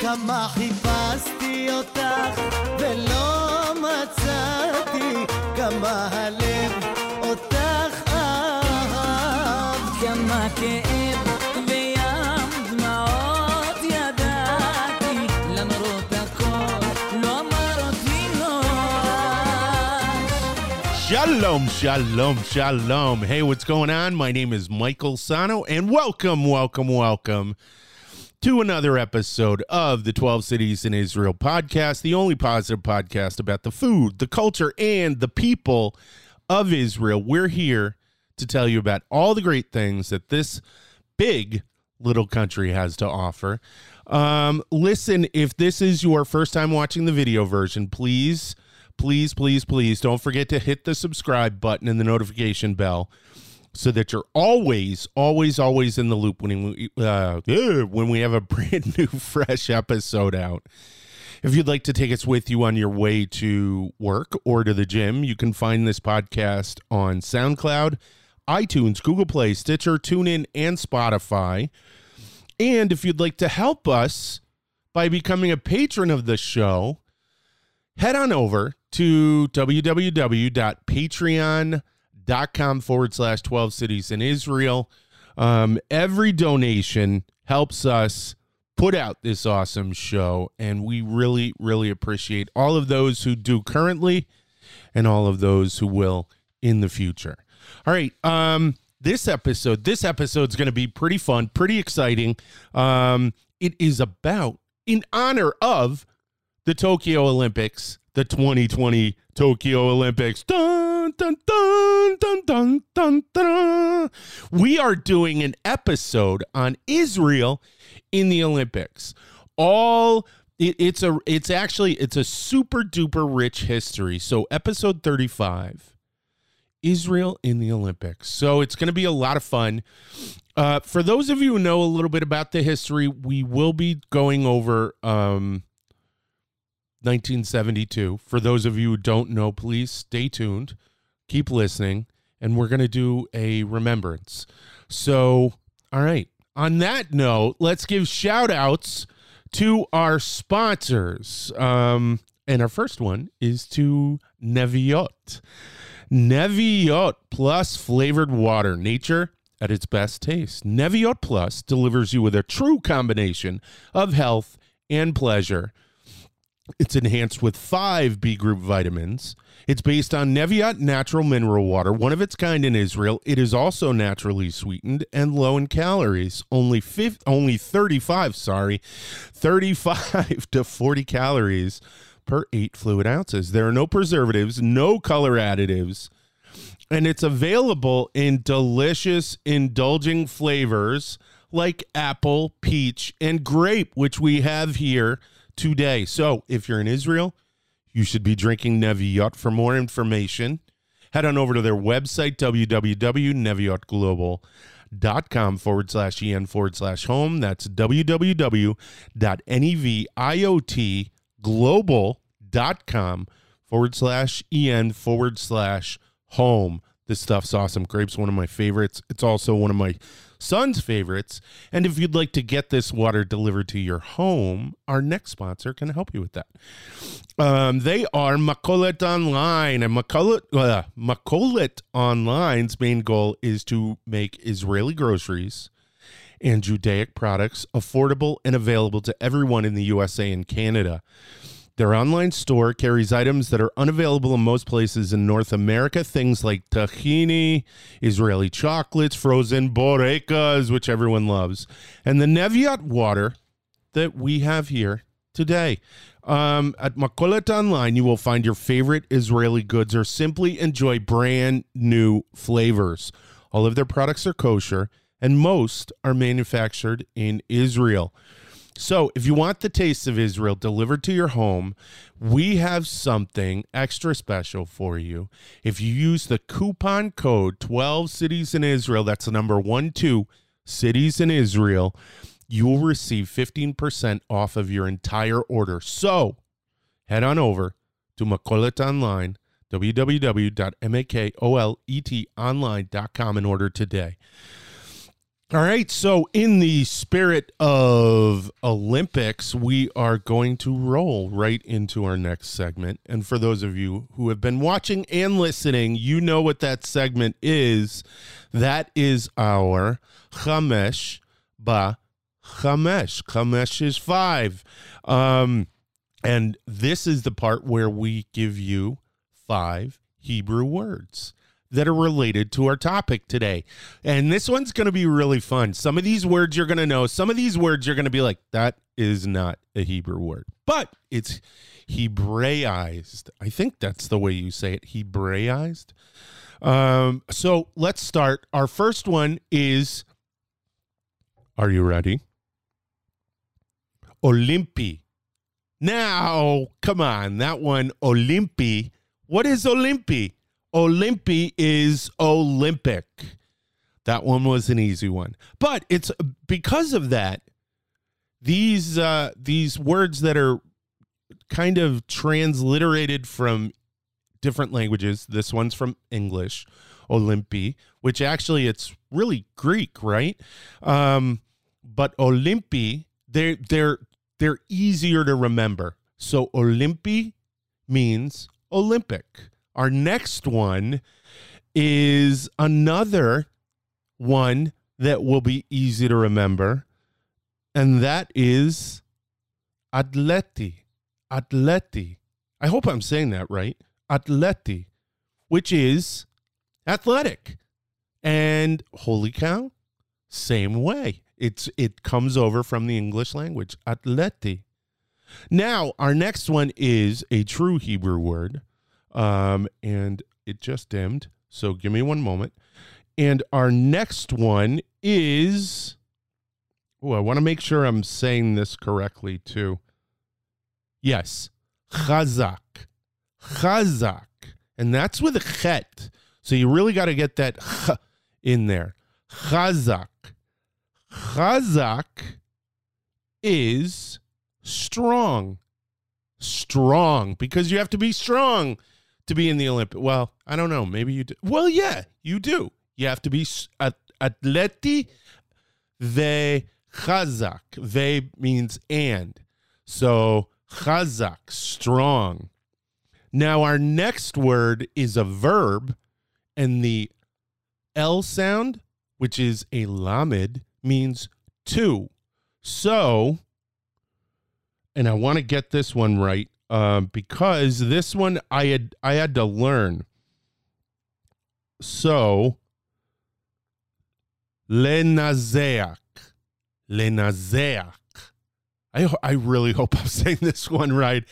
כמה חיפשתי אותך ולא מצאתי כמה הלב אותך אהב כמה כאב וים דמעות ידעתי למרות הכל לא אמרות לי נואש Shalom, shalom, shalom. Hey, what's going on? My name is Michael Sano, and welcome, welcome, welcome to another episode of the 12 Cities in Israel podcast, the only positive podcast about the food, the culture, and the people of Israel. We're here to tell you about all the great things that this big little country has to offer. Um, listen, if this is your first time watching the video version, please, please, please, please don't forget to hit the subscribe button and the notification bell so that you're always, always, always in the loop when we uh, when we have a brand new, fresh episode out. If you'd like to take us with you on your way to work or to the gym, you can find this podcast on SoundCloud, iTunes, Google Play, Stitcher, TuneIn, and Spotify. And if you'd like to help us by becoming a patron of the show, head on over to www.patreon.com forward slash 12 cities in Israel. Um, every donation helps us put out this awesome show, and we really, really appreciate all of those who do currently and all of those who will in the future. All right. Um, this episode, this episode's going to be pretty fun, pretty exciting. Um, it is about in honor of the Tokyo Olympics, the 2020 Tokyo Olympics. Dun, dun, dun, dun, dun, dun, dun. We are doing an episode on Israel in the Olympics. All it, it's a it's actually it's a super duper rich history. So episode 35 Israel in the Olympics. So it's going to be a lot of fun. Uh, for those of you who know a little bit about the history, we will be going over um, 1972. For those of you who don't know, please stay tuned, keep listening, and we're going to do a remembrance. So, all right. On that note, let's give shout outs to our sponsors. Um, and our first one is to Neviot. Neviot Plus flavored water, nature at its best taste. Neviot Plus delivers you with a true combination of health and pleasure. It's enhanced with five B group vitamins. It's based on Neviot natural mineral water, one of its kind in Israel. It is also naturally sweetened and low in calories. Only fifth, only 35, sorry, 35 to 40 calories per 8 fluid ounces. There are no preservatives, no color additives, and it's available in delicious indulging flavors like apple, peach, and grape, which we have here today. So if you're in Israel, you should be drinking Neviot. For more information, head on over to their website, www.neviotglobal.com forward slash en forward slash home. That's www.neviotglobal.com forward slash en forward slash home. This stuff's awesome. Grape's one of my favorites. It's also one of my son's favorites. And if you'd like to get this water delivered to your home, our next sponsor can help you with that. Um, they are Makolet Online. And Makolet, uh, Online's main goal is to make Israeli groceries and Judaic products affordable and available to everyone in the USA and Canada. Their online store carries items that are unavailable in most places in North America. Things like tahini, Israeli chocolates, frozen borekas, which everyone loves, and the Neviot water that we have here today. Um, at Makolet Online, you will find your favorite Israeli goods or simply enjoy brand new flavors. All of their products are kosher, and most are manufactured in Israel. So, if you want the taste of Israel delivered to your home, we have something extra special for you. If you use the coupon code 12 cities in Israel, that's the number 1 2 cities in Israel, you will receive 15% off of your entire order. So, head on over to Makolet Online, www.makoletonline.com and order today. All right. So, in the spirit of Olympics, we are going to roll right into our next segment. And for those of you who have been watching and listening, you know what that segment is. That is our Chamesh Ba Chamesh. Chamesh is five. Um, and this is the part where we give you five Hebrew words that are related to our topic today. And this one's going to be really fun. Some of these words you're going to know, some of these words you're going to be like, that is not a Hebrew word, but it's Hebraized. I think that's the way you say it, Hebraized. Um, so let's start. Our first one is Are you ready? Olympi. Now, come on, that one, Olympi. What is Olympi? Olympi is Olympic. That one was an easy one. But it's because of that, these uh, these words that are kind of transliterated from different languages. This one's from English, Olympi, which actually it's really Greek, right? Um, but Olympi, they're they're they're easier to remember. So Olympi means Olympic. Our next one is another one that will be easy to remember, and that is atleti. Atleti. I hope I'm saying that right. Atleti, which is athletic. And holy cow, same way. It's it comes over from the English language. Atleti. Now, our next one is a true Hebrew word um, and it just dimmed. So give me one moment. And our next one is. Oh, I want to make sure I'm saying this correctly too. Yes, chazak. Chazak. And that's with a chet. So you really got to get that ch in there. Chazak. Chazak is strong. Strong because you have to be strong to be in the Olympic. Well, I don't know. Maybe you do. Well, yeah, you do. You have to be at, atleti ve chazak. Ve means and. So chazak, strong. Now, our next word is a verb, and the L sound, which is a lamed, means two. So, and I want to get this one right um, because this one I had I had to learn. So lenazeak, lenazeak. I I really hope I'm saying this one right.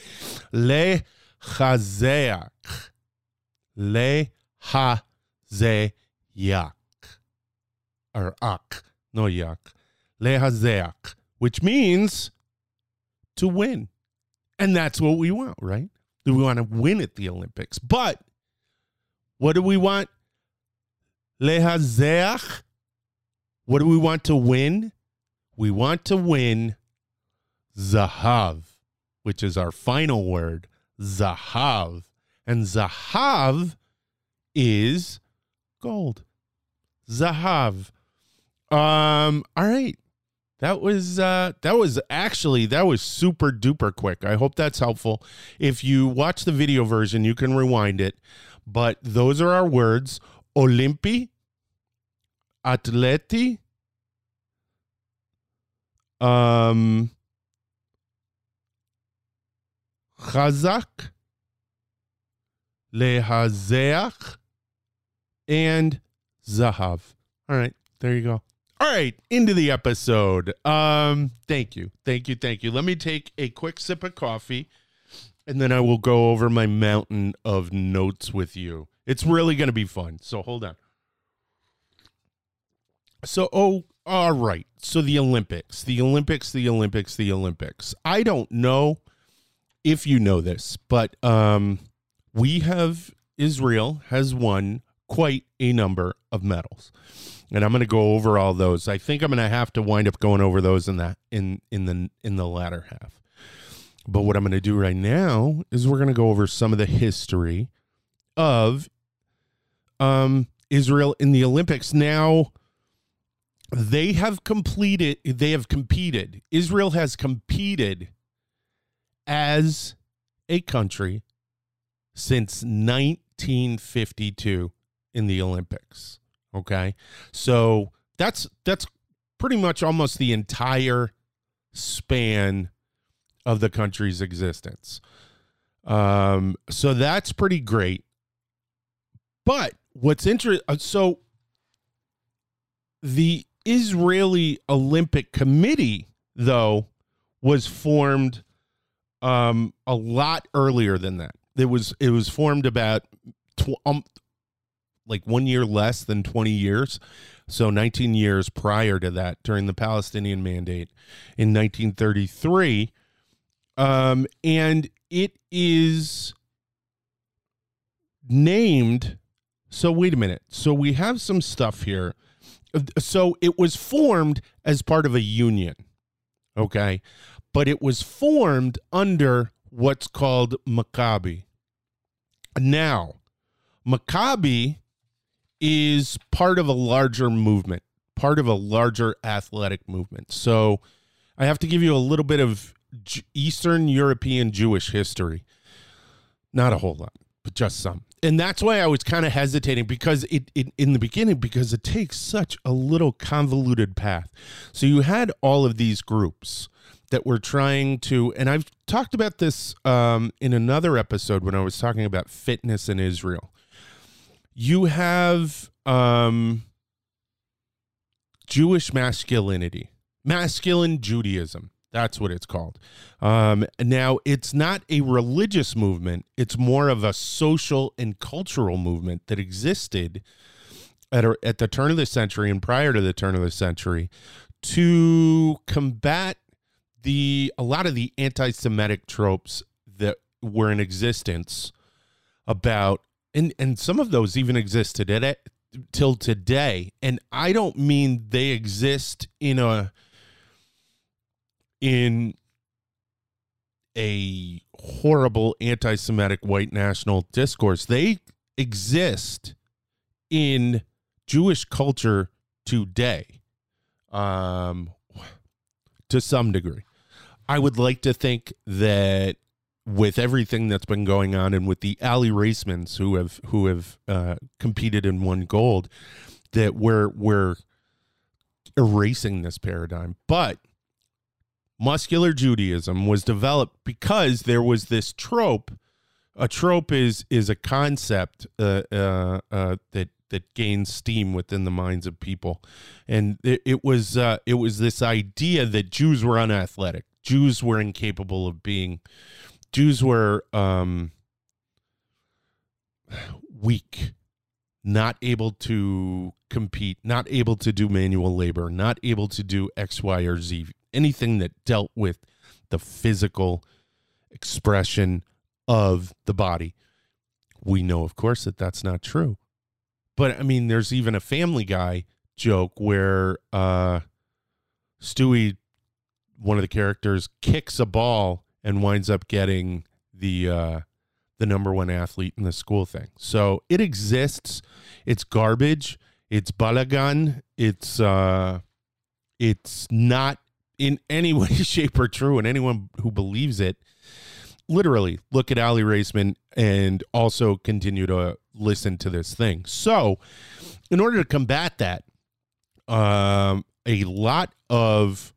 Le chazeak, le hazeyak, or ak, no yak, le hazeak, which means to win. And that's what we want, right? Do we want to win at the Olympics? But what do we want? Lehazeach. What do we want to win? We want to win Zahav, which is our final word, Zahav. And Zahav is gold. Zahav. Um, all right. That was uh that was actually that was super duper quick. I hope that's helpful. If you watch the video version, you can rewind it. But those are our words. Olympi, atleti, um chazak, lehazeach, and zahav. All right, there you go. All right, into the episode. Um, thank you, thank you, thank you. Let me take a quick sip of coffee, and then I will go over my mountain of notes with you. It's really going to be fun. So hold on. So, oh, all right. So the Olympics, the Olympics, the Olympics, the Olympics. I don't know if you know this, but um, we have Israel has won quite a number of medals and I'm going to go over all those. I think I'm going to have to wind up going over those in that in in the in the latter half. But what I'm going to do right now is we're going to go over some of the history of um Israel in the Olympics. Now they have completed they have competed israel has competed as a country since 1952 in the olympics okay? So that's that's pretty much almost the entire span of the country's existence. Um so that's pretty great. But what's interesting so the Israeli Olympic Committee, though, was formed um, a lot earlier than that. It was it was formed about tw- um, like one year less than twenty years, so nineteen years prior to that, during the Palestinian Mandate in nineteen thirty three, um, and it is named. So wait a minute. So we have some stuff here so it was formed as part of a union okay but it was formed under what's called maccabi now maccabi is part of a larger movement part of a larger athletic movement so i have to give you a little bit of eastern european jewish history not a whole lot but just some and that's why I was kind of hesitating because it, it in the beginning because it takes such a little convoluted path. So you had all of these groups that were trying to, and I've talked about this um, in another episode when I was talking about fitness in Israel. You have um, Jewish masculinity, masculine Judaism. That's what it's called. Um, now, it's not a religious movement, it's more of a social and cultural movement that existed at, a, at the turn of the century and prior to the turn of the century to combat the a lot of the anti-Semitic tropes that were in existence about and and some of those even existed today till today and I don't mean they exist in a in a horrible anti Semitic white national discourse. They exist in Jewish culture today um, to some degree. I would like to think that with everything that's been going on and with the Aly Raismans who have who have uh, competed and won gold, that we're we're erasing this paradigm. But muscular Judaism was developed because there was this trope. A trope is is a concept uh, uh, uh, that that gains steam within the minds of people, and it, it was uh, it was this idea that Jews were unathletic, Jews were incapable of being, Jews were um, weak, not able to compete, not able to do manual labor, not able to do X, Y, or Z anything that dealt with the physical expression of the body. We know, of course, that that's not true. But I mean, there's even a Family Guy joke where uh, Stewie, one of the characters, kicks a ball and winds up getting the uh, the number one athlete in the school thing. So it exists. It's garbage. It's balagan. It's uh, it's not in any way, shape, or true, and anyone who believes it, literally look at Aly Raisman and also continue to listen to this thing. So, in order to combat that, um, a lot of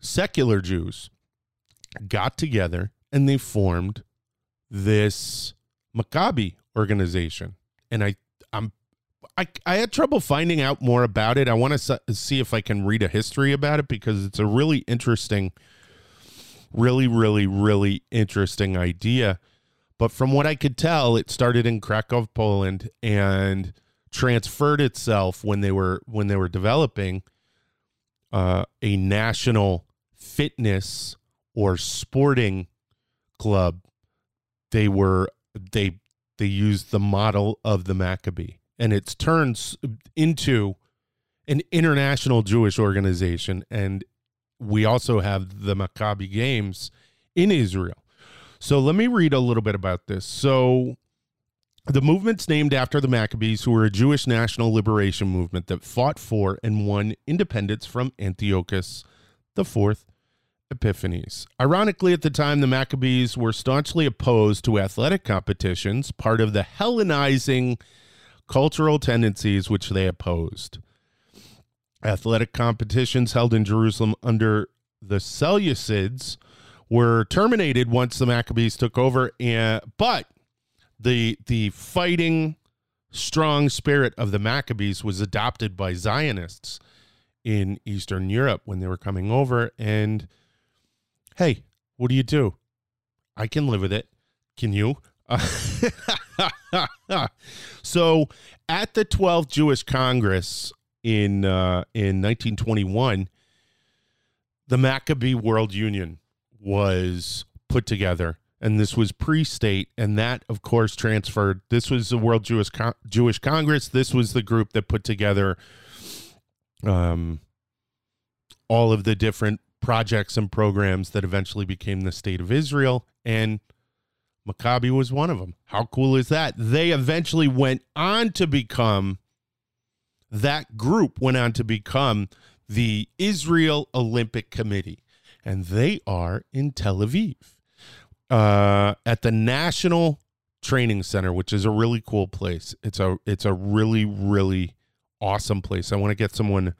secular Jews got together and they formed this Maccabi organization. And I, I'm I, I had trouble finding out more about it. I want to see if I can read a history about it because it's a really interesting, really, really, really interesting idea. But from what I could tell, it started in Krakow, Poland, and transferred itself when they were when they were developing uh, a national fitness or sporting club. They were they they used the model of the Maccabee and it's turned into an international Jewish organization. And we also have the Maccabi Games in Israel. So let me read a little bit about this. So The movement's named after the Maccabees, who were a Jewish national liberation movement that fought for and won independence from Antiochus IV Epiphanes. Ironically, at the time, the Maccabees were staunchly opposed to athletic competitions, part of the Hellenizing cultural tendencies which they opposed. Athletic competitions held in Jerusalem under the Seleucids were terminated once the Maccabees took over, and, but the the fighting strong spirit of the Maccabees was adopted by Zionists in Eastern Europe when they were coming over. And hey, what do you do? I can live with it. Can you? so at the 12th Jewish Congress in uh, in 1921, the Maccabi World Union was put together and this was pre-state and that of course transferred this was the world jewish Con- jewish congress this was the group that put together um all of the different projects and programs that eventually became the state of israel and maccabi was one of them how cool is that they eventually went on to become that group went on to become the israel olympic committee and they are in tel aviv uh, at the National Training Center, which is a really cool place. It's a it's a really really awesome place. I want to get someone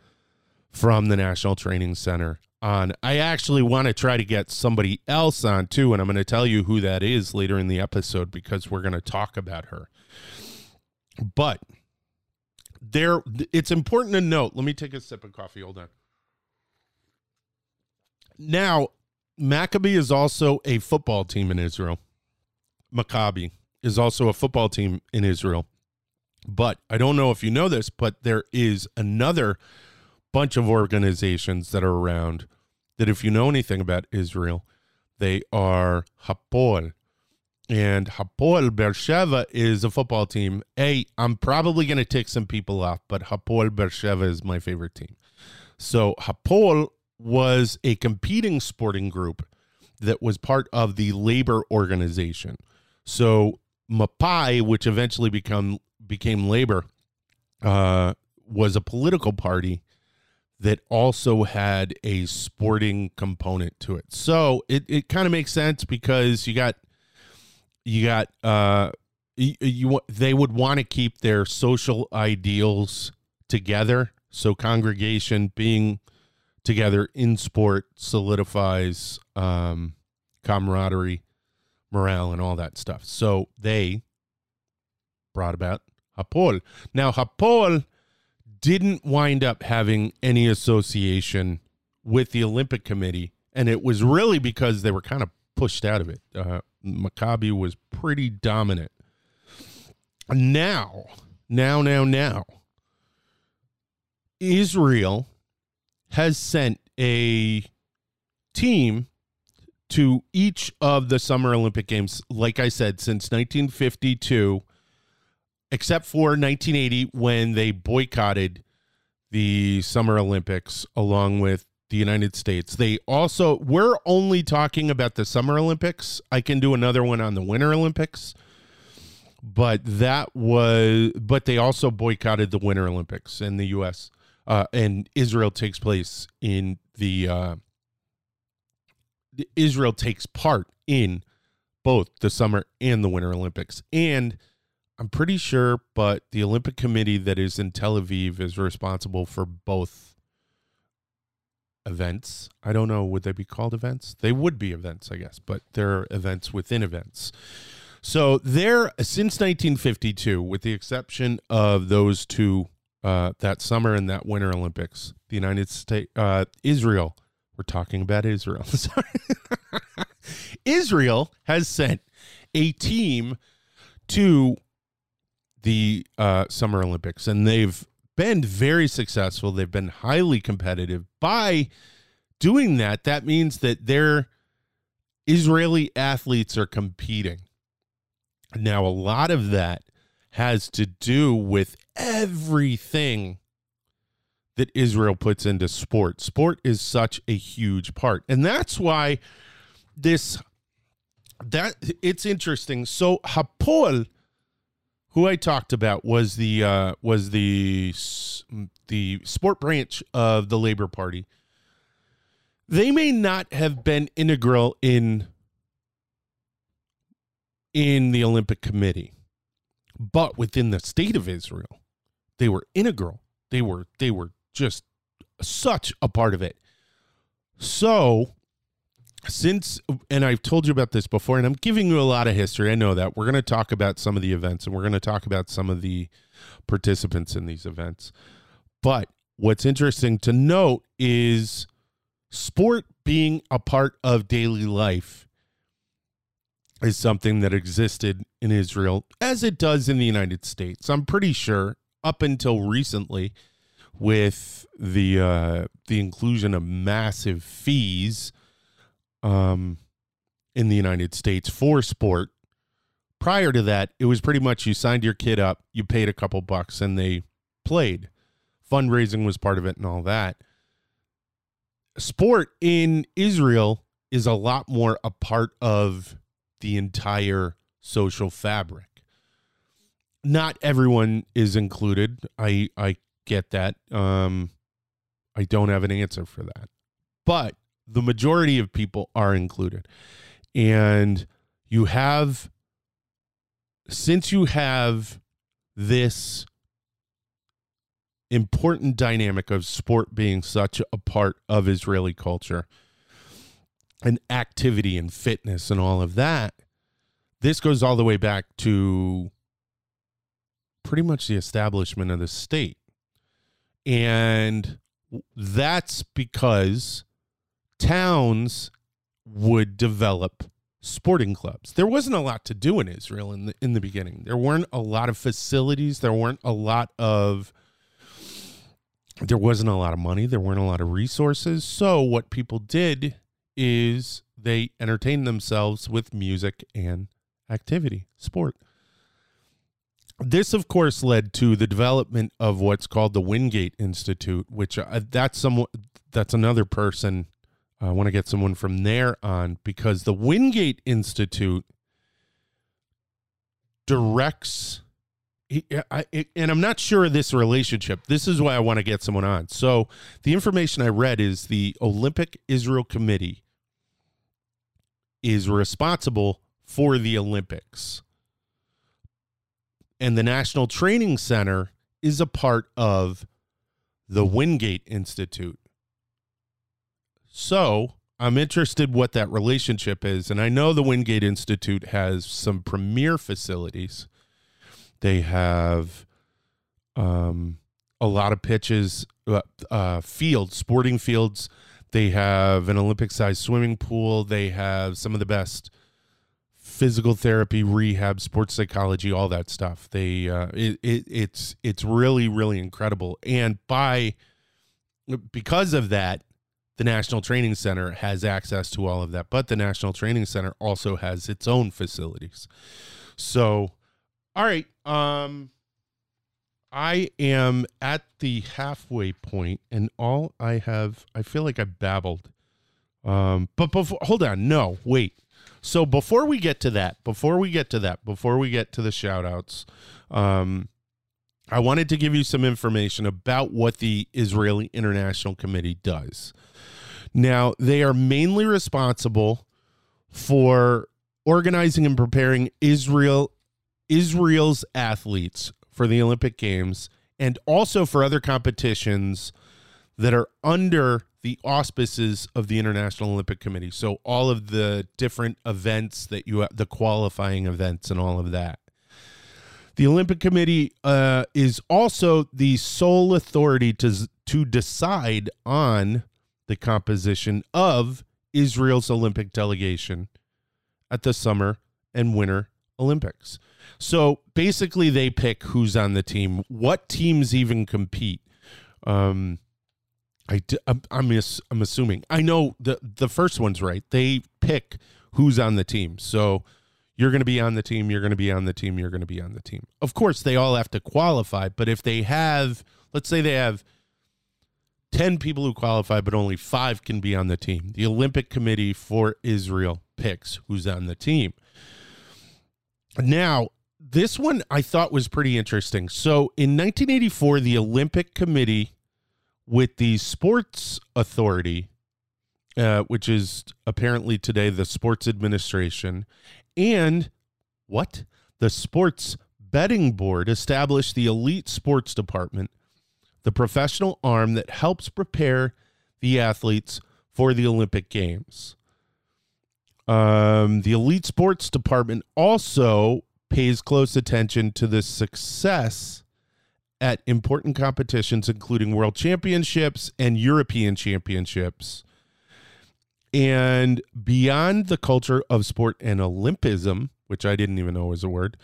from the National Training Center on. I actually want to try to get somebody else on too, and I'm going to tell you who that is later in the episode because we're going to talk about her. But there, it's important to note. Let me take a sip of coffee. Hold on. Now, Maccabi is also a football team in Israel. Maccabi is also a football team in Israel. But I don't know if you know this, but there is another bunch of organizations that are around that, if you know anything about Israel, they are Hapoel. And Hapoel Beersheva is a football team. A, I'm probably going to tick some people off, but Hapoel Beersheva is my favorite team. So Hapoel was a competing sporting group that was part of the labor organization. So Mapai, which eventually become became labor, uh, was a political party that also had a sporting component to it. So it, it kind of makes sense because you got you got uh you, you they would want to keep their social ideals together. So congregation being together in sport solidifies um, camaraderie, morale, and all that stuff. So they brought about Hapoel. Now, Hapoel didn't wind up having any association with the Olympic Committee, and it was really because they were kind of pushed out of it. Uh, Maccabi was pretty dominant. Now, now, now, now, Israel has sent a team to each of the Summer Olympic Games, like I said, since 1952, except for 1980 when they boycotted the Summer Olympics along with the United States. They also, we're only talking about the Summer Olympics. I can do another one on the Winter Olympics. But that was, but they also boycotted the Winter Olympics in the U.S uh, and Israel takes place in the uh, Israel takes part in both the summer and the winter Olympics. And I'm pretty sure, but the Olympic Committee that is in Tel Aviv is responsible for both events. I don't know, would they be called events? They would be events, I guess, but they're events within events. So there, since 1952, with the exception of those two uh, that summer and that winter Olympics. The United States, uh, Israel. We're talking about Israel. Sorry. Israel has sent a team to the uh, Summer Olympics, and they've been very successful. They've been highly competitive. By doing that, that means that their Israeli athletes are competing. Now, a lot of that has to do with everything that Israel puts into sport. Sport is such a huge part. And that's why this that it's interesting. So Hapoel who I talked about was the uh, was the the sport branch of the Labor Party. They may not have been integral in in the Olympic Committee, but within the state of Israel, they were integral. They were they were just such a part of it. So, since and I've told you about this before, and I'm giving you a lot of history. I know that we're going to talk about some of the events, and we're going to talk about some of the participants in these events. But what's interesting to note is sport being a part of daily life is something that existed in Israel as it does in the United States. I'm pretty sure up until recently with the uh the inclusion of massive fees um in the United States for sport. Prior to that, it was pretty much you signed your kid up, you paid a couple bucks and they played. Fundraising was part of it and all that. Sport in Israel is a lot more a part of the entire social fabric. Not everyone is included. I I get that. Um I don't have an answer for that. But the majority of people are included. And you have since you have this important dynamic of sport being such a part of Israeli culture and activity and fitness and all of that, this goes all the way back to pretty much the establishment of the state. And that's because towns would develop sporting clubs. There wasn't a lot to do in Israel in the in the beginning. There weren't a lot of facilities, there weren't a lot of there wasn't a lot of money, there weren't a lot of resources. So what people did is they entertained themselves with music and activity, sport. This, of course, led to the development of what's called the Wingate Institute, which uh, that's some that's another person. I want to get someone from there on because the Wingate Institute directs, and I'm not sure of this relationship. This is why I want to get someone on. So the information I read is the Olympic Israel Committee is responsible for the Olympics. And the National Training Center is a part of the Wingate Institute. So I'm interested what that relationship is. And I know the Wingate Institute has some premier facilities. They have um, a lot of pitches, uh, uh, fields, sporting fields. They have an Olympic sized swimming pool. They have some of the best physical therapy, rehab, sports psychology, all that stuff. They uh, it, it it's it's really really incredible, and by because of that, the National Training Center has access to all of that. But the National Training Center also has its own facilities. So, all right, um, I am at the halfway point, and all I have, I feel like I babbled. Um, but before, hold on, no, wait. So before we get to that, before we get to that, before we get to the shout outs, um, I wanted to give you some information about what the Israeli International Committee does. Now, they are mainly responsible for organizing and preparing Israel Israel's athletes for the Olympic Games and also for other competitions that are under the auspices of the International Olympic Committee. So all of the different events that you the qualifying events and all of that. The Olympic Committee uh, is also the sole authority to to decide on the composition of Israel's Olympic delegation at the Summer and Winter Olympics. So basically, they pick who's on the team, what teams even compete. Um, I I'm, I'm assuming I know the the first one's right. They pick who's on the team. So you're going to be on the team. You're going to be on the team. You're going to be on the team. Of course, they all have to qualify. But if they have, let's say they have 10 people who qualify, but only five can be on the team. The Olympic Committee for Israel picks who's on the team. Now, this one I thought was pretty interesting. So in 1984, the Olympic Committee with the Sports Authority, uh, which is apparently today the Sports Administration, and what? The Sports Betting Board established the Elite Sports Department, the professional arm that helps prepare the athletes for the Olympic Games. Um, the Elite Sports Department also pays close attention to the success at important competitions, including world championships and European championships. And beyond the culture of sport and Olympism, which I didn't even know was a word,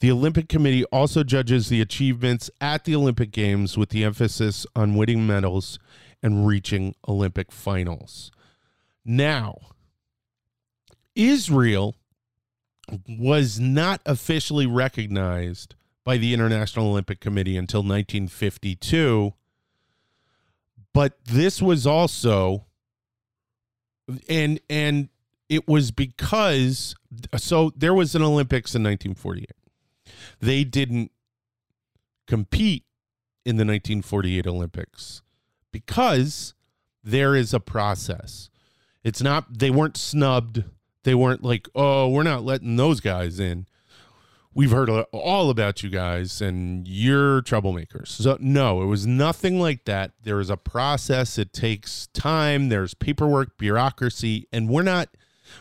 the Olympic Committee also judges the achievements at the Olympic Games with the emphasis on winning medals and reaching Olympic finals. Now, Israel was not officially recognized by the International Olympic Committee until 1952. But this was also and and it was because so there was an Olympics in 1948. They didn't compete in the 1948 Olympics because there is a process. It's not they weren't snubbed they weren't like, oh, we're not letting those guys in. We've heard all about you guys and you're troublemakers. So, no, it was nothing like that. There is a process. It takes time. There's paperwork, bureaucracy, and we're not,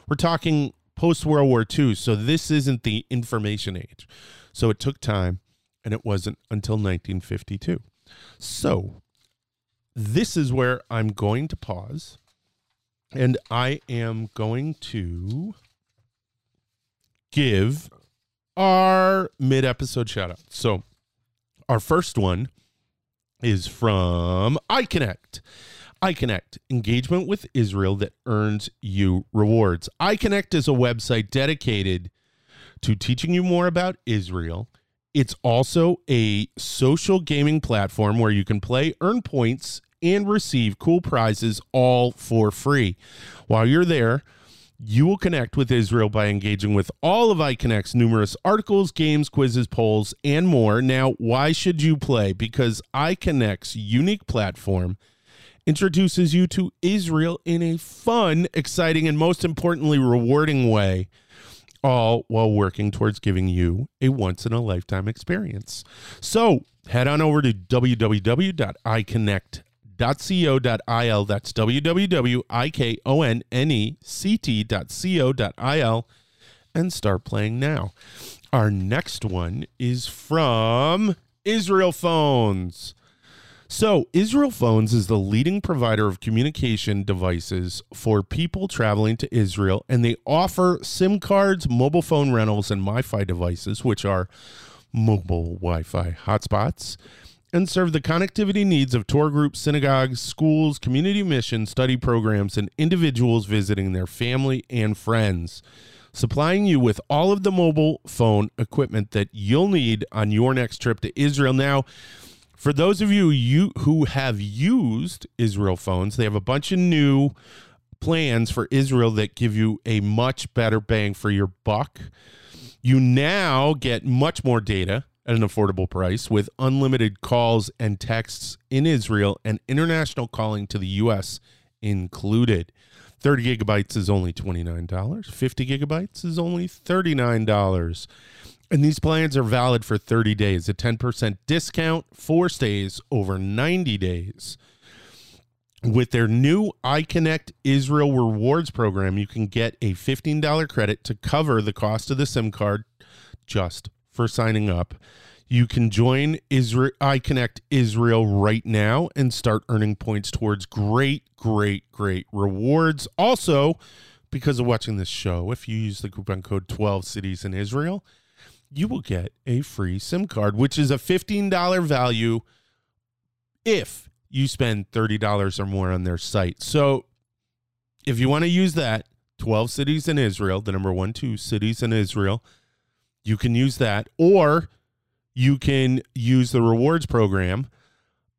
we're talking post World War II. So, this isn't the information age. So, it took time and it wasn't until 1952. So, this is where I'm going to pause and I am going to give our mid episode shout out. So, our first one is from iConnect. iConnect, engagement with Israel that earns you rewards. iConnect is a website dedicated to teaching you more about Israel. It's also a social gaming platform where you can play, earn points, and receive cool prizes all for free. While you're there, you will connect with Israel by engaging with all of iConnect's numerous articles, games, quizzes, polls, and more. Now, why should you play? Because iConnect's unique platform introduces you to Israel in a fun, exciting, and most importantly, rewarding way, all while working towards giving you a once in a lifetime experience. So head on over to www.iconnect.com www.ikonect.co.il. That's www.ikonect.co.il and start playing now. Our next one is from Israel Phones. So, Israel Phones is the leading provider of communication devices for people traveling to Israel, and they offer SIM cards, mobile phone rentals, and Wi Fi devices, which are mobile Wi Fi hotspots and serve the connectivity needs of tour groups, synagogues, schools, community missions, study programs, and individuals visiting their family and friends, supplying you with all of the mobile phone equipment that you'll need on your next trip to Israel. Now, for those of you, you who have used Israel phones, they have a bunch of new plans for Israel that give you a much better bang for your buck. You now get much more data at an affordable price with unlimited calls and texts in Israel and international calling to the U.S. included. 30 gigabytes is only $29. 50 gigabytes is only $39. And these plans are valid for 30 days, a 10% discount, four stays over 90 days. With their new iConnect Israel Rewards program, you can get a $15 credit to cover the cost of the SIM card just for signing up. You can join Israel iConnect Israel right now and start earning points towards great, great, great rewards. Also, because of watching this show, if you use the coupon code 12 cities in Israel, you will get a free SIM card, which is a $15 value if you spend $30 or more on their site. So if you want to use that, 12 cities in Israel, the number one, two cities in Israel, you can use that, or you can use the rewards program.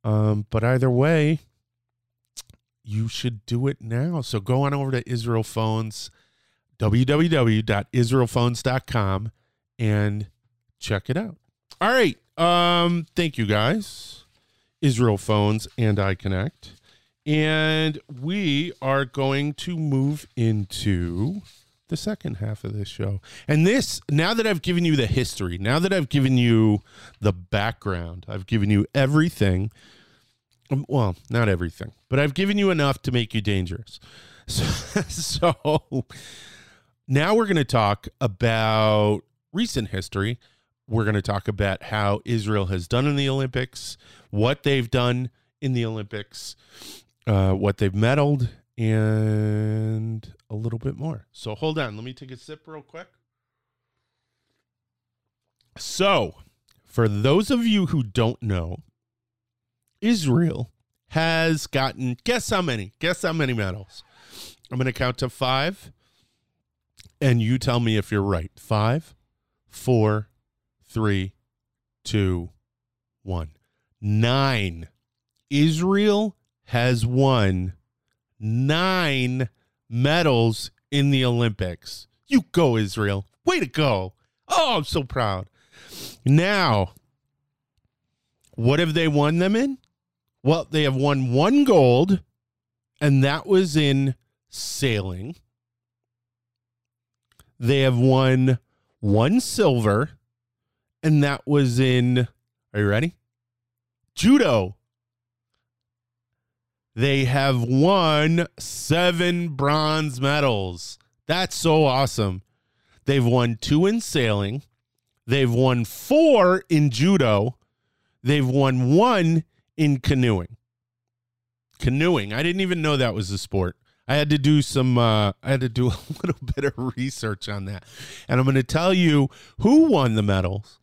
Um, but either way, you should do it now. So go on over to Israel Phones, www.israelphones.com, and check it out. All right. Um, thank you guys. Israel Phones and I Connect. And we are going to move into the second half of this show. And this, now that I've given you the history, now that I've given you the background, I've given you everything. um, Well, not everything, but I've given you enough to make you dangerous. So, so now we're going to talk about recent history. We're going to talk about how Israel has done in the Olympics, what they've done in the Olympics, uh, what they've medaled, and a little bit more. So hold on. Let me take a sip real quick. So, for those of you who don't know, Israel has gotten, guess how many? Guess how many medals? I'm going to count to five, and you tell me if you're right. Five, four, three, two, one. Nine. Israel has won nine medals in the Olympics. You go, Israel. Way to go. Oh, I'm so proud. Now, what have they won them in? Well, they have won one gold, and that was in sailing. They have won one silver, and that was in, are you ready? Judo. They have won seven bronze medals. That's so awesome. They've won two in sailing. They've won four in judo. They've won one in canoeing. Canoeing. I didn't even know that was a sport. I had to do some uh, I had to do a little bit of research on that. And I'm going to tell you who won the medals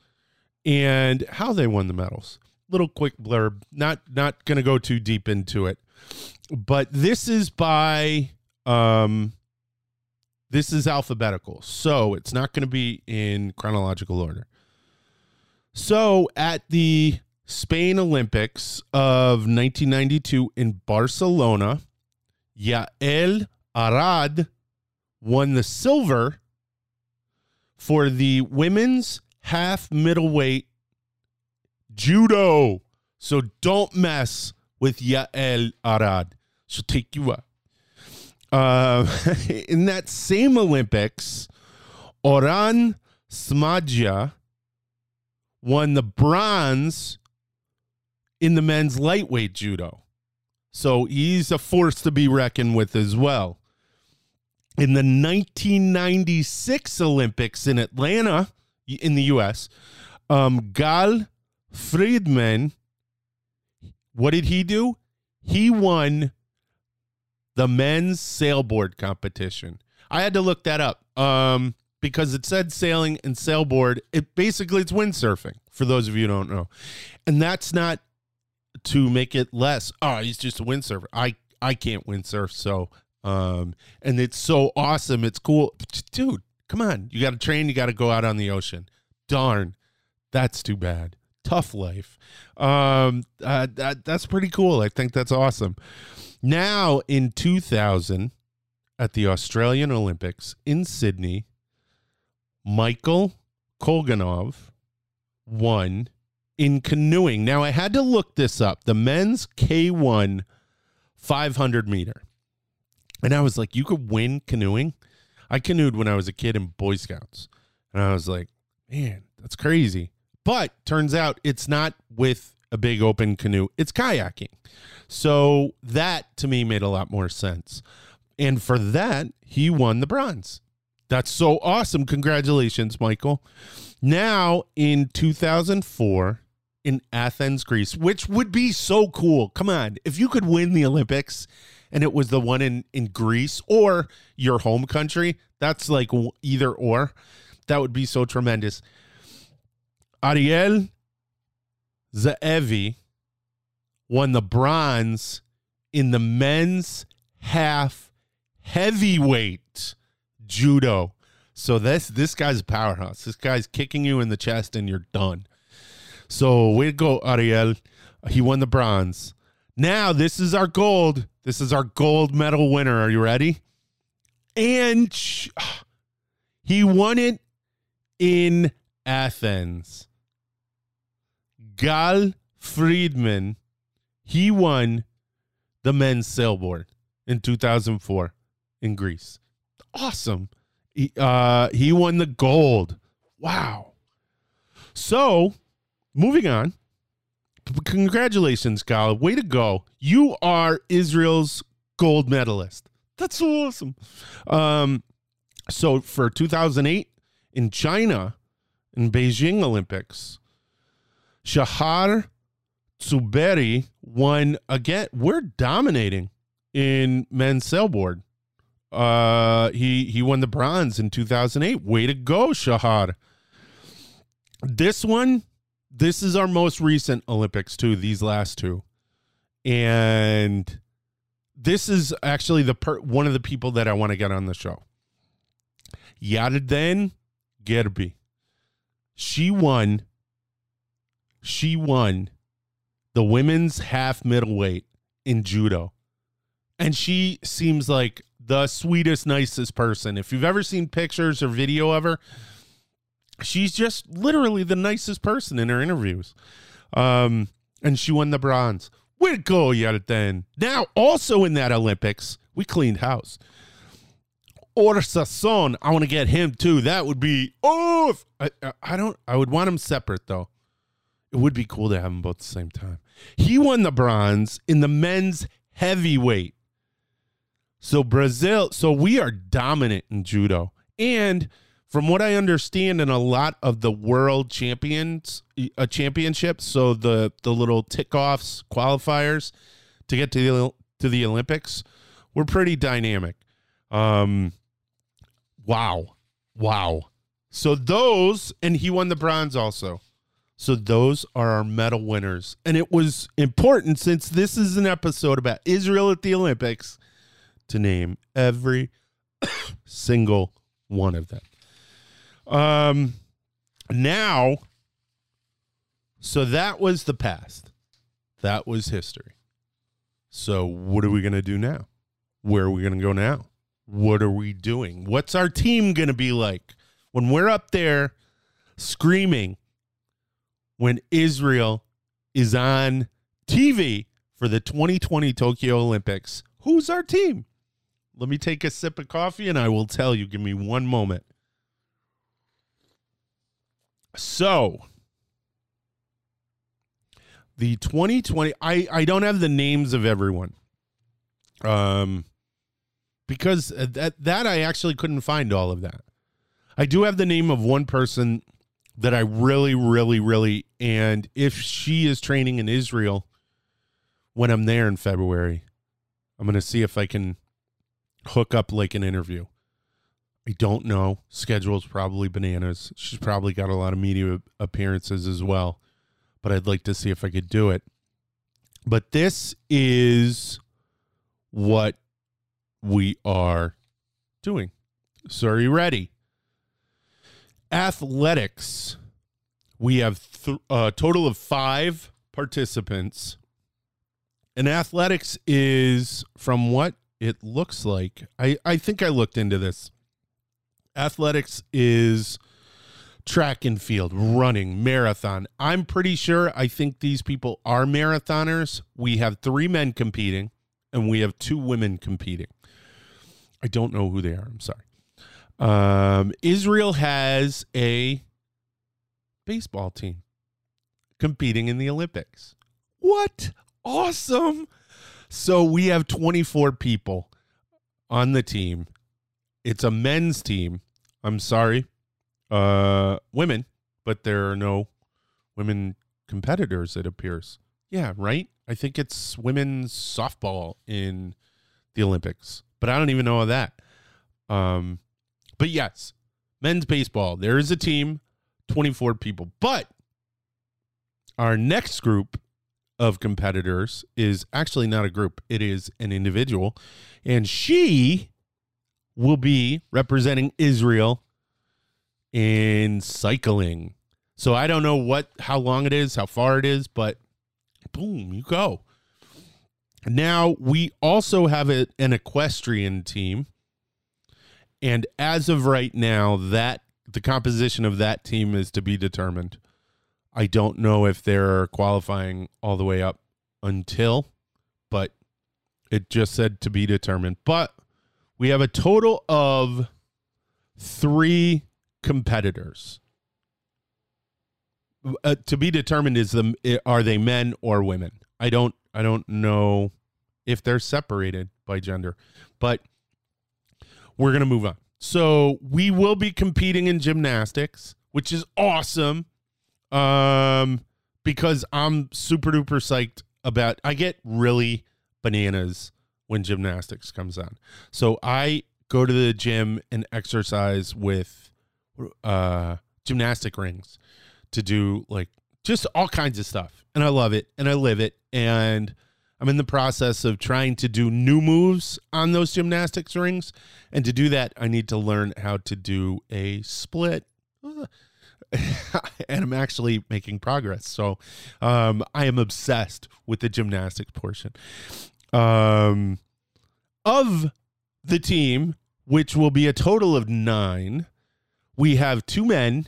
and how they won the medals. Little quick blurb. Not not going to go too deep into it. But this is by um this is alphabetical. So it's not going to be in chronological order. So at the Spain Olympics of 1992 in Barcelona, Yael Arad won the silver for the women's half middleweight judo. So don't mess with Yael Arad. She'll take you up. Uh, in that same Olympics, Oren Smadja won the bronze in the men's lightweight judo. So he's a force to be reckoned with as well. In the 1996 Olympics in Atlanta, in the US, um, Gal Fridman, what did he do? He won the men's sailboard competition. I had to look that up um, because it said sailing and sailboard. It basically it's windsurfing for those of you don't know, and that's not to make it less. Oh, he's just a windsurfer. I I can't windsurf, so um, and it's so awesome. It's cool, dude. Come on, you got to train. You got to go out on the ocean. Darn, that's too bad. Tough life. Um, uh, that that's pretty cool. I think that's awesome. Now in 2000 at the Australian Olympics in Sydney, Michael Kolganov won in canoeing. Now I had to look this up. The men's K1 500 meter. And I was like, you could win canoeing? I canoed when I was a kid in Boy Scouts. And I was like, man, that's crazy. But turns out it's not with a big open canoe, it's kayaking. So that to me made a lot more sense. And for that, he won the bronze. That's so awesome. Congratulations, Michael. Now in 2004 in Athens, Greece, which would be so cool. Come on. If you could win the Olympics and it was the one in, in Greece or your home country, that's like either or. That would be so tremendous. Ariel Ze'evi won the bronze in the men's half heavyweight judo. So this this guy's a powerhouse. This guy's kicking you in the chest and you're done. So we go, Ariel. He won the bronze. Now this is our gold. This is our gold medal winner. Are you ready? And he won it in Athens. Gal Fridman, he won the men's sailboard in 2004 in Greece. Awesome. He, uh, he won the gold. Wow. So, moving on. Congratulations, Gal. Way to go. You are Israel's gold medalist. That's so awesome. Um, so for 2008 in China, in Beijing Olympics, Shahar Tsuberi won again. We're dominating in men's sailboard. Uh, he he won the bronze in 2008. Way to go, Shahar. This one, this is our most recent Olympics too. These last two, and this is actually the per- one of the people that I want to get on the show. Yarden Gerbi. She won. She won the women's half middleweight in judo. And she seems like the sweetest, nicest person. If you've ever seen pictures or video of her, she's just literally the nicest person in her interviews. Um, and she won the bronze. Way to go, Yarden. Now, also in that Olympics, we cleaned house. Or Sasson, I want to get him too. That would be oh, I, I don't. I would want him separate though. It would be cool to have them both at the same time. He won the bronze in the men's heavyweight. So Brazil, so we are dominant in judo. And from what I understand in a lot of the world champions uh, championships, so the the little tick-offs qualifiers to get to the to the Olympics, we're pretty dynamic. Um wow. Wow. So those and he won the bronze also. So those are our medal winners. And it was important since this is an episode about Israel at the Olympics to name every single one of them. Um now so that was the past. That was history. So what are we going to do now? Where are we going to go now? What are we doing? What's our team going to be like when we're up there screaming when Israel is on TV for the 2020 Tokyo Olympics. Who's our team? Let me take a sip of coffee and I will tell you. Give me one moment. So, the 2020 I I don't have the names of everyone. Um because that that I actually couldn't find all of that. I do have the name of one person that I really, really, really, and if she is training in Israel when I'm there in February, I'm going to see if I can hook up like an interview. I don't know. Schedule's probably bananas. She's probably got a lot of media appearances as well, but I'd like to see if I could do it. But this is what we are doing. So, are you ready? Athletics, we have th- a total of five participants. And athletics is from what it looks like. I, I think I looked into this. Athletics is track and field, running, marathon. I'm pretty sure I think these people are marathoners. We have three men competing and we have two women competing. I don't know who they are. I'm sorry. Um, Israel has a baseball team competing in the Olympics. What? Awesome. So we have 24 people on the team. It's a men's team. I'm sorry. Uh women, but there are no women competitors it appears. Yeah, right? I think it's women's softball in the Olympics, but I don't even know that. Um but yes, men's baseball, there is a team, 24 people. But our next group of competitors is actually not a group, it is an individual. And she will be representing Israel in cycling. So I don't know what how long it is, how far it is, but boom, you go. Now we also have a, an equestrian team and as of right now, that the composition of that team is to be determined. I don't know if they're qualifying all the way up until, but it just said to be determined. But we have a total of three competitors. Uh, to be determined is the are they men or women? I don't I don't know if they're separated by gender, but we're gonna move on. So we will be competing in gymnastics, which is awesome. Um, because I'm super duper psyched about. I get really bananas when gymnastics comes on. So I go to the gym and exercise with uh gymnastic rings to do like just all kinds of stuff. And I love it and I live it and I'm in the process of trying to do new moves on those gymnastics rings. And to do that, I need to learn how to do a split. and I'm actually making progress. So um, I am obsessed with the gymnastics portion. Um, of the team, which will be a total of nine, we have two men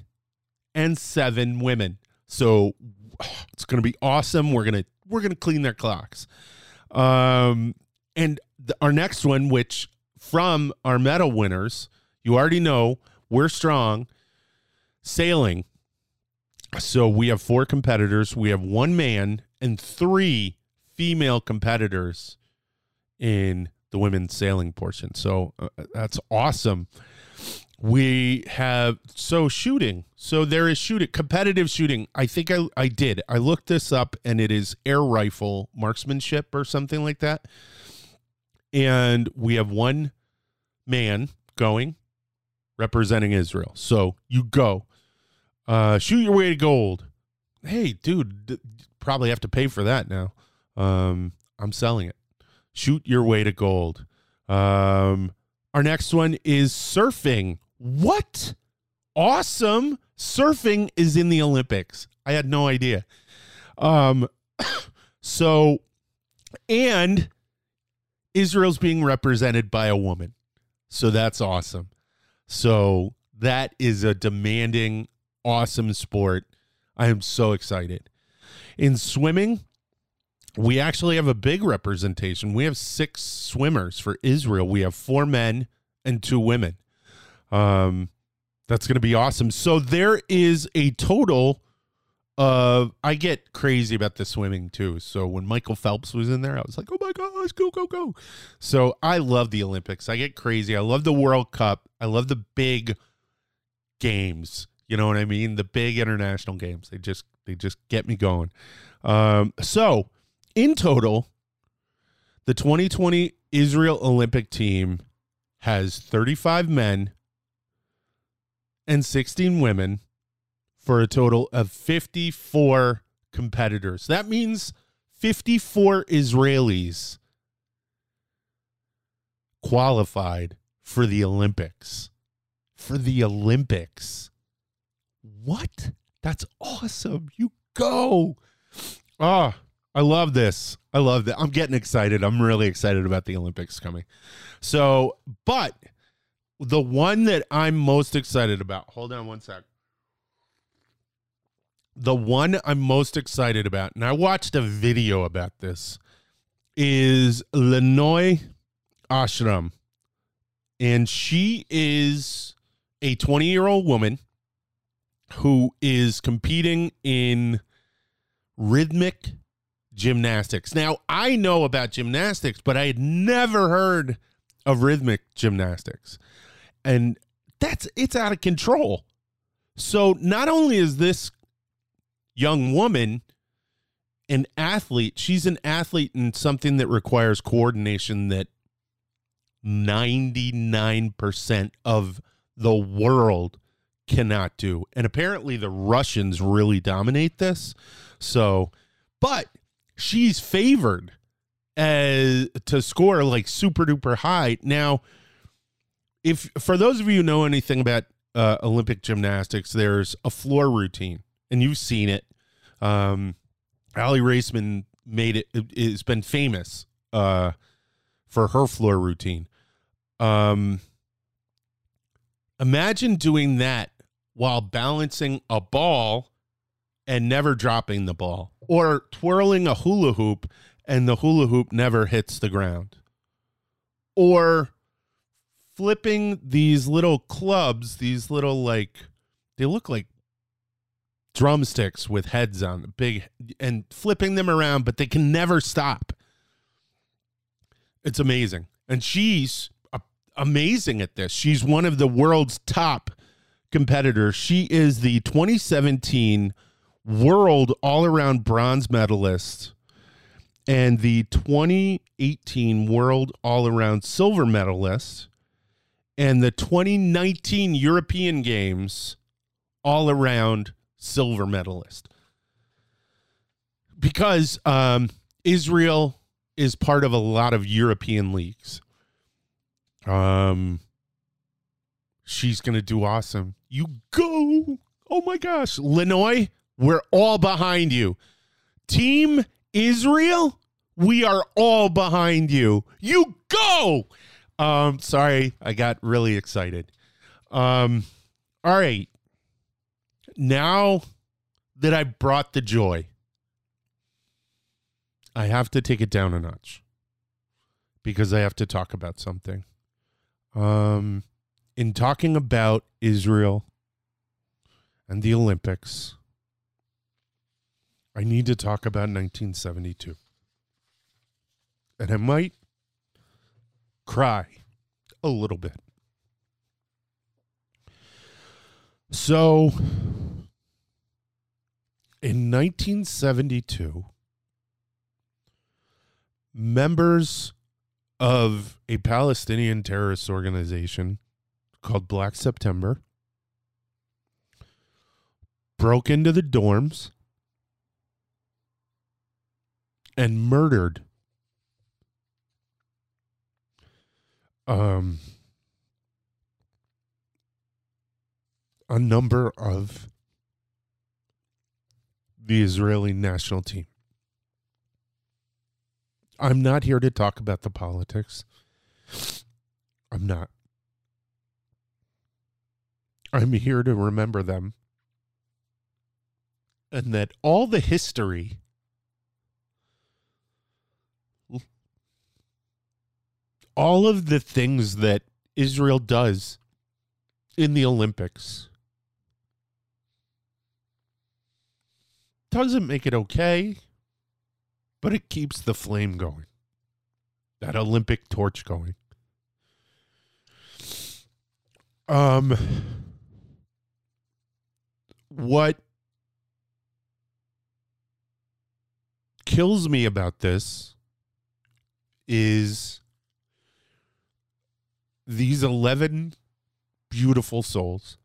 and seven women. So it's going to be awesome. We're going to we're going to clean their clocks. Um, and the, our next one, which from our medal winners, you already know we're strong. Sailing. So we have four competitors. We have one man and three female competitors in the women's sailing portion. So uh, that's awesome. We have so shooting. So there is shooting, competitive shooting. I think I, I did. I looked this up and it is air rifle marksmanship or something like that. And we have one man going representing Israel. So you go. Uh, shoot your way to gold. Hey, dude, probably have to pay for that now. Um, I'm selling it. Shoot your way to gold. Um, our next one is surfing. What? Awesome. Surfing is in the Olympics. I had no idea. Um so and Israel's being represented by a woman. So that's awesome. So that is a demanding awesome sport. I am so excited. In swimming, we actually have a big representation. We have six swimmers for Israel. We have four men and two women. Um, that's going to be awesome. So there is a total of. I get crazy about the swimming too. So when Michael Phelps was in there, I was like, oh my gosh, go, go, go. So I love the Olympics. I get crazy. I love the World Cup. I love the big games. You know what I mean? The big international games. They just they just get me going. Um, so in total, the 2020 Israel Olympic team has 35 men and 16 women for a total of 54 competitors. That means 54 Israelis qualified for the Olympics. For the Olympics. What? That's awesome. You go. Ah, oh, I love this. I love that. I'm getting excited. I'm really excited about the Olympics coming. So, but the one that I'm most excited about, hold on one sec. The one I'm most excited about, and I watched a video about this, is Linoy Ashram. And she is a 20 year old woman who is competing in rhythmic gymnastics. Now, I know about gymnastics, but I had never heard of rhythmic gymnastics and that's it's out of control. So not only is this young woman an athlete, she's an athlete in something that requires coordination that 99% of the world cannot do. And apparently the Russians really dominate this. So, but she's favored as to score like super duper high. Now, if for those of you who know anything about uh, Olympic gymnastics, there's a floor routine, and you've seen it. Um, Aly Raisman made it. It's been famous uh, for her floor routine. Um, imagine doing that while balancing a ball and never dropping the ball, or twirling a hula hoop and the hula hoop never hits the ground, or flipping these little clubs, these little like, they look like drumsticks with heads on the big and flipping them around, but they can never stop. It's amazing. And she's amazing at this. She's one of the world's top competitors. She is the 2017 world all around bronze medalist and the 2018 world all around silver medalist and the 2019 European Games all around silver medalist. Because um, Israel is part of a lot of European leagues. Um, she's gonna do awesome. You go! Oh my gosh, Linoy, we're all behind you. Team Israel, we are all behind you. You go! Um, sorry, I got really excited. Um, all right. Now that I brought the joy, I have to take it down a notch because I have to talk about something. Um, in talking about Israel and the Olympics, I need to talk about 1972. And I might cry a little bit. So, in 1972, members of a Palestinian terrorist organization called Black September broke into the dorms and murdered um a number of the Israeli national team. I'm not here to talk about the politics. I'm not. I'm here to remember them. And that all the history all of the things that Israel does in the Olympics doesn't make it okay, but it keeps the flame going. That Olympic torch going. Um what kills me about this is these 11 beautiful souls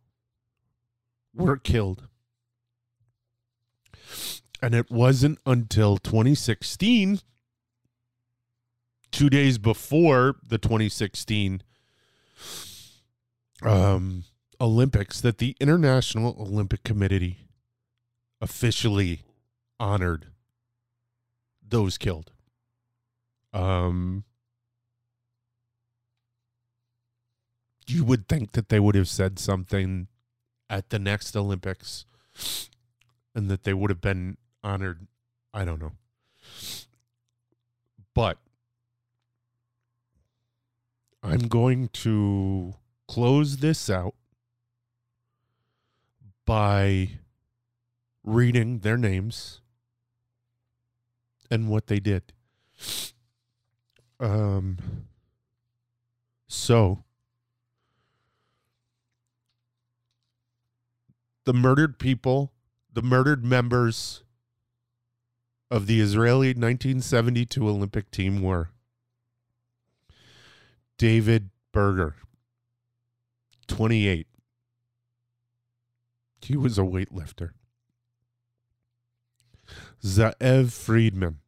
were killed. And it wasn't until 2016, two days before the 2016 um, Olympics, that the International Olympic Committee officially honored those killed. Um, you would think that they would have said something at the next Olympics and that they would have been honored. I don't know. But I'm going to close this out by reading their names and what they did. Um so the murdered people, the murdered members of the Israeli 1972 Olympic team were David Berger, 28. He was a weightlifter. Ze'ev Friedman,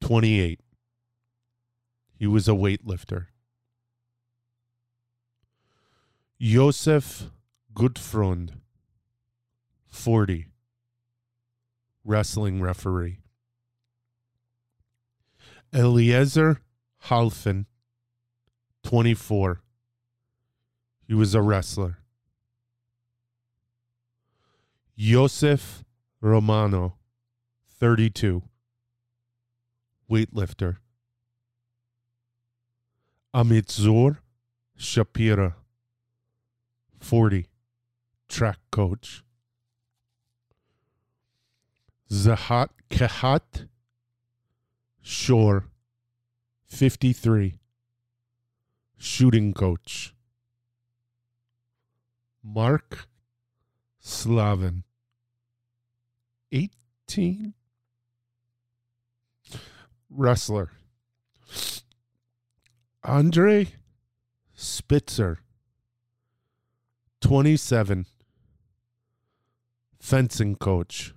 28. He was a weightlifter. Josef Gutfreund, 40. Wrestling referee. Eliezer Halfin, 24. He was a wrestler. Joseph Romano, 32, weightlifter. Amitzur Shapira, 40, track coach. Zahat Kehat Shorr, 53, shooting coach. Mark Slavin, 18, wrestler. Andre Spitzer, 27, fencing coach.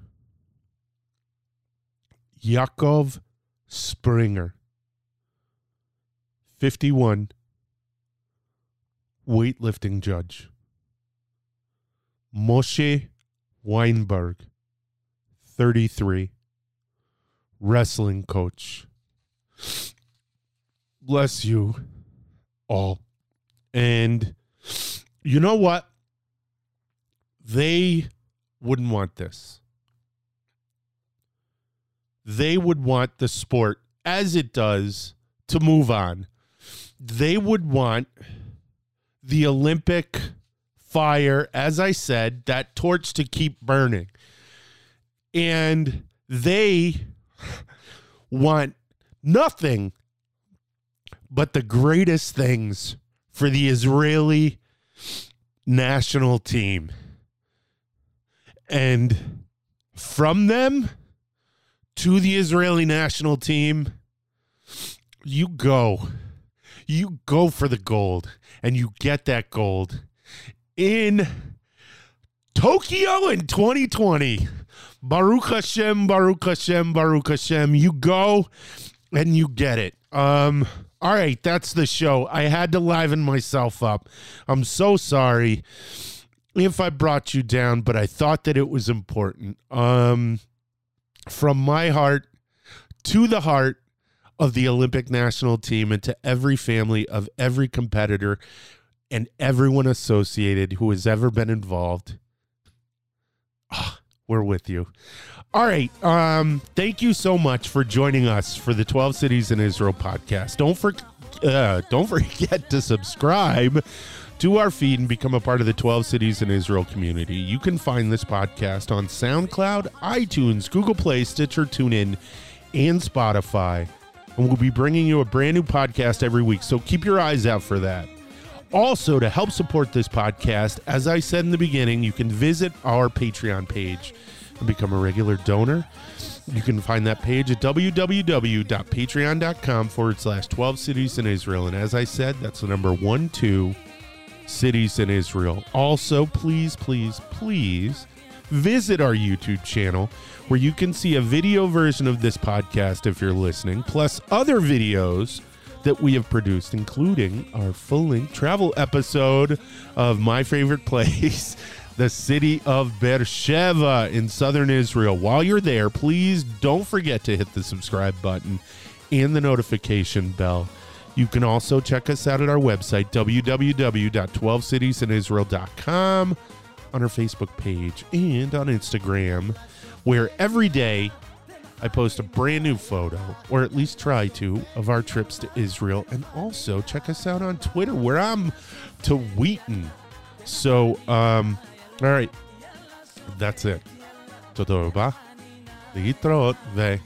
Yakov Springer, 51, weightlifting judge. Moshe Weinberg, 33, wrestling coach. Bless you all. And you know what? They wouldn't want this. They would want the sport as it does to move on. They would want the Olympic fire, as I said, that torch to keep burning. And they want nothing but the greatest things for the Israeli national team. And from them to the Israeli national team, you go. You go for the gold and you get that gold in Tokyo in 2020. Baruch Hashem, Baruch Hashem, Baruch Hashem. You go and you get it. Um, all right, that's the show. I had to liven myself up. I'm so sorry if I brought you down, but I thought that it was important. Um, from my heart to the heart of the Olympic national team and to every family of every competitor and everyone associated who has ever been involved. Oh, we're with you. All right. Um, thank you so much for joining us for the 12 Cities in Israel podcast. Don't for, uh, don't forget to subscribe to our feed and become a part of the 12 Cities in Israel community. You can find this podcast on SoundCloud, iTunes, Google Play, Stitcher, TuneIn, and Spotify. And we'll be bringing you a brand new podcast every week. So keep your eyes out for that. Also, to help support this podcast, as I said in the beginning, you can visit our Patreon page and become a regular donor. You can find that page at www.patreon.com forward slash 12 cities in Israel. And as I said, that's the number one, two cities in Israel. Also, please, please, please visit our YouTube channel where you can see a video version of this podcast if you're listening, plus other videos that we have produced, including our full length travel episode of my favorite place, the city of Beersheba in southern Israel. While you're there, please don't forget to hit the subscribe button and the notification bell. You can also check us out at our website, www.12citiesinisrael.com, on our Facebook page, and on Instagram, where every day I post a brand new photo, or at least try to, of our trips to Israel. And also check us out on Twitter, where I'm to Wheaton. So, um, all right, that's it. Ve,